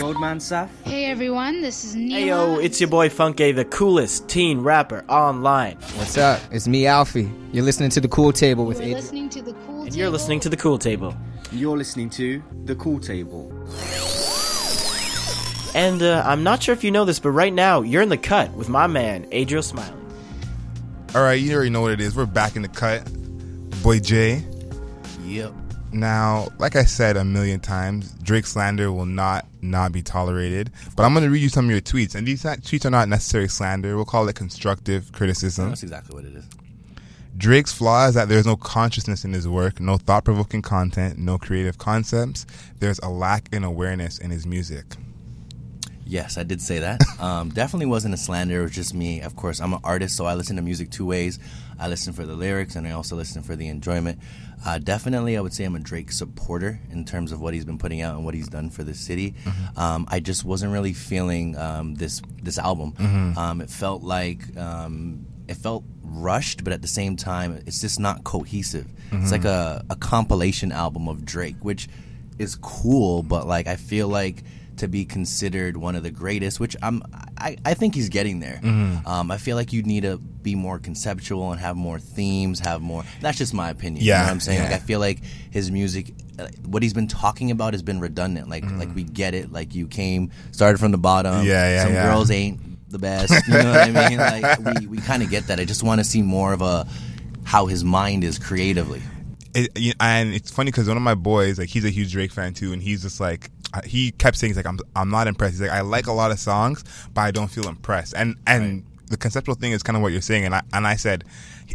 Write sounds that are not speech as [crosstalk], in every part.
Roadman Saf. Hey everyone, this is Neela. Hey yo, it's your boy Funke, the coolest teen rapper online. What's up? It's me, Alfie. You're listening to the Cool Table with We're Adrian. listening to the cool. And you're listening to the Cool Table. You're listening to The Cool Table. And uh, I'm not sure if you know this, but right now you're in the cut with my man Adriel Smiley. All right, you already know what it is. We're back in the cut. Boy Jay. Yep. Now, like I said a million times, Drake slander will not not be tolerated. But I'm going to read you some of your tweets, and these tweets are not necessarily slander. We'll call it constructive criticism. That's exactly what it is. Drake's flaw is that there's no consciousness in his work, no thought provoking content, no creative concepts. There's a lack in awareness in his music. Yes, I did say that. [laughs] Um, definitely wasn't a slander. It was just me. Of course, I'm an artist, so I listen to music two ways. I listen for the lyrics, and I also listen for the enjoyment. Uh, definitely, I would say I'm a Drake supporter in terms of what he's been putting out and what he's done for the city. Um, I just wasn't really feeling um, this this album. Um, it felt like um, it felt rushed, but at the same time, it's just not cohesive. It's like a, a compilation album of Drake, which is cool, but like I feel like to be considered one of the greatest, which I'm, I, I think he's getting there. Mm-hmm. Um, I feel like you need to be more conceptual and have more themes, have more. That's just my opinion. you Yeah, know what I'm saying. Like. I feel like his music, uh, what he's been talking about has been redundant. Like Mm-hmm. like we get it. Like you came, started from the bottom. Yeah, yeah, Some yeah. girls ain't the best. You know what I mean? [laughs] Like we we kind of get that. I just want to see more of a how his mind is creatively. it, and it's funny because one of my boys, like, he's a huge Drake fan too, and he's just like, he kept saying, he's like, I'm, I'm not impressed. He's like, I like a lot of songs, but I don't feel impressed. And and the conceptual thing is kind of what you're saying, and I and I said,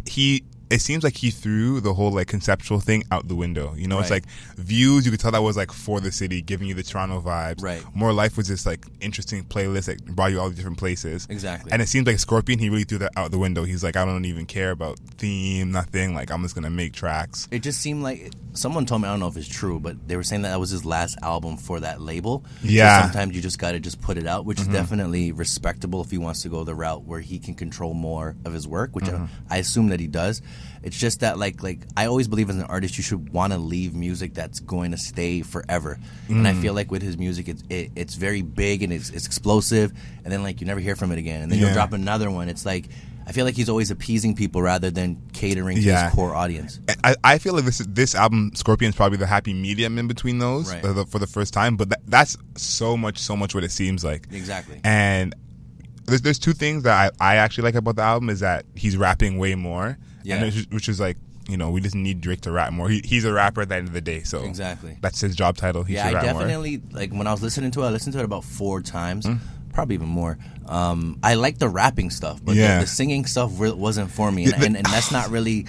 he. It seems like he threw the whole like conceptual thing out the window. You know, it's like views. You could tell that was like for the city, giving you the Toronto vibes. Right. More life was this like interesting playlist that brought you all the different places. Exactly. And it seems like Scorpion, he really threw that out the window. He's like, I don't even care about theme, nothing. Like I'm just gonna make tracks. It just seemed like someone told me I don't know if it's true, but they were saying that that was his last album for that label. Yeah. Mm-hmm. sometimes you just got to just put it out, which is definitely respectable if he wants to go the route where he can control more of his work, which Mm-hmm. I, I assume that he does. It's just that like like I always believe as an artist you should want to leave music that's going to stay forever. And I Mm. feel like with his music it's it, it's very big and it's, it's explosive, and then like you never hear from it again, and then Yeah. you'll drop another one. It's like. I feel like he's always appeasing people rather than catering to Yeah. his core audience. I, I feel like this this album Scorpion's probably the happy medium in between those Right. for, the, for the first time, but that, that's so much so much what it seems like. Exactly. And there's there's two things that I, I actually like about the album is that he's rapping way more, Yeah. which, which is like you know we just need Drake to rap more. He, he's a rapper at the end of the day, so Exactly. that's his job title. He Yeah, I rap more. definitely like when I was listening to it. I listened to it about four times, Hmm? probably even more. Um, I like the rapping stuff, but Yeah. the, the singing stuff wasn't for me, and, [laughs] and, and that's not really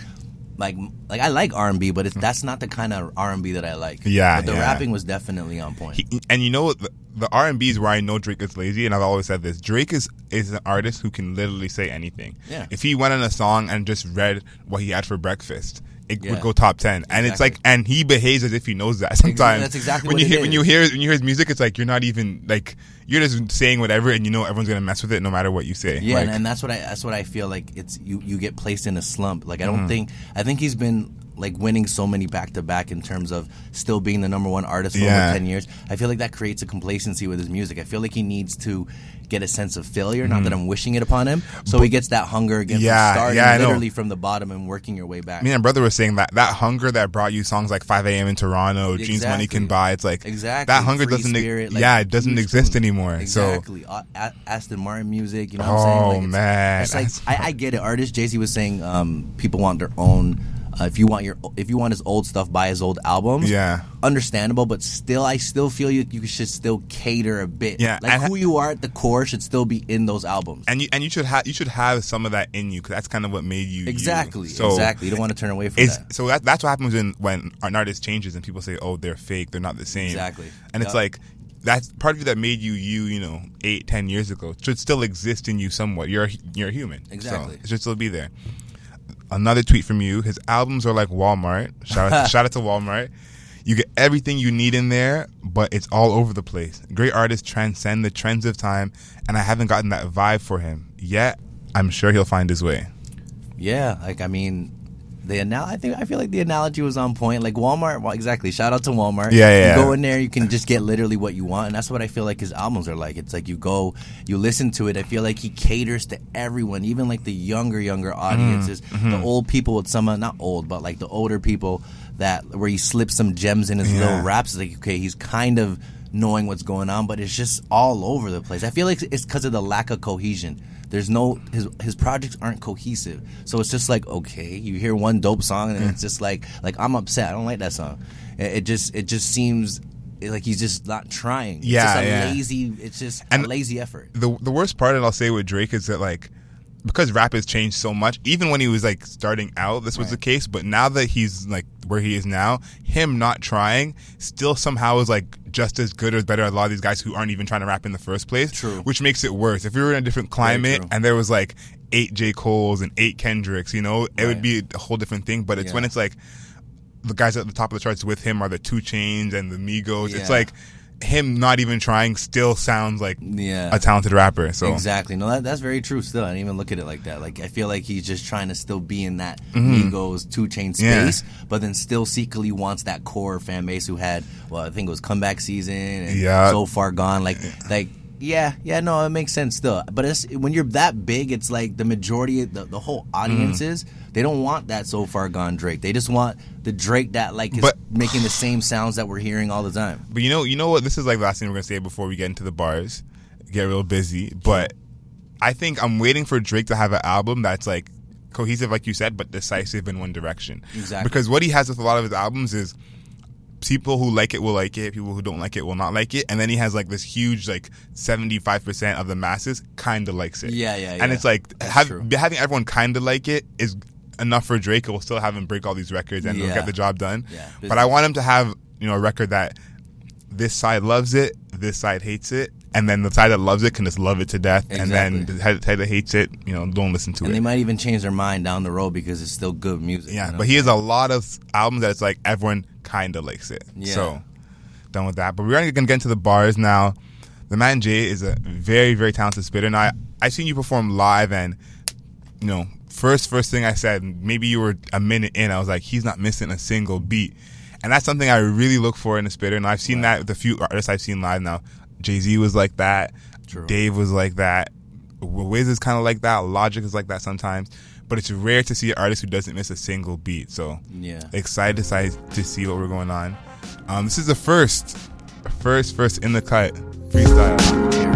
like like I like R and B, but it's mm. that's not the kind of R and B that I like. Yeah, but the yeah. rapping was definitely on point. He, and you know what? The, the R and B is where I know Drake is lazy, and I've always said this: Drake is is an artist who can literally say anything. Yeah. If he went on a song and just read what he had for breakfast, it Yeah. would go top ten. And it's like, and he behaves as if he knows that. Sometimes that's exactly when what you hear when is. you hear when you hear his music, it's like you're not even like you're just saying whatever, and you know everyone's gonna mess with it no matter what you say. Yeah, Like, and, and that's what I that's what I feel like it's you you get placed in a slump. Like I don't Mm-hmm. think I think he's been like winning so many back to back in terms of still being the number one artist for Yeah. over ten years. I feel like that creates a complacency with his music. I feel like he needs to get a sense of failure. Not that I'm wishing it upon him. So he gets that hunger again Mm-hmm. Yeah, starting yeah, literally from the bottom and working your way back. me and brother was saying that that hunger that brought you songs like 5 a.m. in Toronto, Dreams Money Can Buy. It's like Exactly. that hunger Free doesn't. Spirit, like, yeah, it doesn't exist anymore. So Exactly. A- A- Aston Martin music, you know what Oh, I'm saying? Like, man. It's like I, I get it. Artist Jay Z was saying um, people want their own. Uh, if you want your if you want his old stuff, buy his old albums. Yeah. understandable, but still, I still feel you you should still cater a bit. Yeah, like who you are at the core should still be in those albums. and you and you should have you should have some of that in you because that's kind of what made you you. Exactly, So exactly. You don't want to turn away from that. so that, that's what happens when when an artist changes and people say, "Oh, they're fake. They're not the same." Exactly. And it's like that's part of you that made you you you know eight ten years ago should still exist in you somewhat. You're you're human. So Exactly. it should still be there. Another tweet from you. His albums are like Walmart. Shout out, [laughs] shout out to Walmart. You get everything you need in there, but it's all over the place. Great artists transcend the trends of time, and I haven't gotten that vibe for him yet. I'm sure he'll find his way. Yeah, like I mean, the anal- I think I feel like the analogy was on point. Like Walmart, well, exactly. Shout out to Walmart. Yeah, yeah, You go in there, you can just get literally what you want, and that's what I feel like his albums are like. It's like you go, you listen to it. I feel like he caters to everyone, even like the younger, younger audiences, Mm-hmm. the old people with some, not old, but like the older people that where he slips some gems in his Yeah. little raps. It's like okay, he's kind of knowing what's going on, but it's just all over the place. I feel like it's because of the lack of cohesion. There's no his his projects aren't cohesive, so it's just like okay, you hear one dope song and it's mm. just like like I'm upset. I don't like that song. It, it just it just seems like he's just not trying. It's Yeah, just a yeah. lazy. It's just And- a lazy effort. the the worst part, and I'll say with Drake is that like because rap has changed so much. Even when he was like starting out, this was the case. But now that he's like where he is now, him not trying still somehow is like just as good or better. than A lot of these guys who aren't even trying to rap in the first place. True. Which makes it worse. If we were in a different climate and there was like eight J Cole's and eight Kendricks, you know, it Right. would be a whole different thing. But it's Yeah. when it's like the guys at the top of the charts with him are the 2 Chainz and the Migos. It's like him not even trying still sounds like Yeah. a talented rapper. So Exactly. No, that, that's very true. Still, I didn't even look at it like that. Like, I feel like he's just trying to still be in that mm-hmm. Migos two chain Yeah. space, but then still secretly wants that core fan base who had, well, I think it was comeback season and Yeah. so far gone. Like, like. Yeah, yeah, no, it makes sense still. But it's when you're that big, it's like the majority, the, the whole audiences, mm. they don't want that so far gone Drake. They just want the Drake that like is But- making the same sounds that we're hearing all the time. But you know, you know what? This is like the last thing we're gonna say before we get into the bars, get real busy. But I think I'm waiting for Drake to have an album that's like cohesive, like you said, but decisive in one direction. Exactly. Because what he has with a lot of his albums is people who like it will like it, people who don't like it will not like it, and then he has like this huge like 75 percent of the masses kind of likes it. Yeah, yeah, And it's like have, having everyone kind of like it is enough for Drake. It will still have him break all these records and it'll get the job done. Yeah. But I want him to have you know a record that this side loves it, this side hates it, and then the side that loves it can just love it to death, and then the side that hates it, you know, don't listen to And it. And they might even change their mind down the road because it's still good music. yeah, you know? but he has a lot of albums that it's like everyone kind of likes it. Yeah. So done with that. But we're gonna get into the bars now. The man Jay is a very very talented spitter, and I I seen you perform live, and you know. First, first thing I said, maybe you were a minute in. I was like, he's not missing a single beat, and that's something I really look for in a spitter. And I've seen that with a few artists I've seen live now. Jay Z was like that. True. Dave was like that. Wiz is kind of like that. Logic is like that sometimes. But it's rare to see an artist who doesn't miss a single beat. So Yeah. excited to, to see what we're going on. Um, this is the first, first, first in the cut freestyle.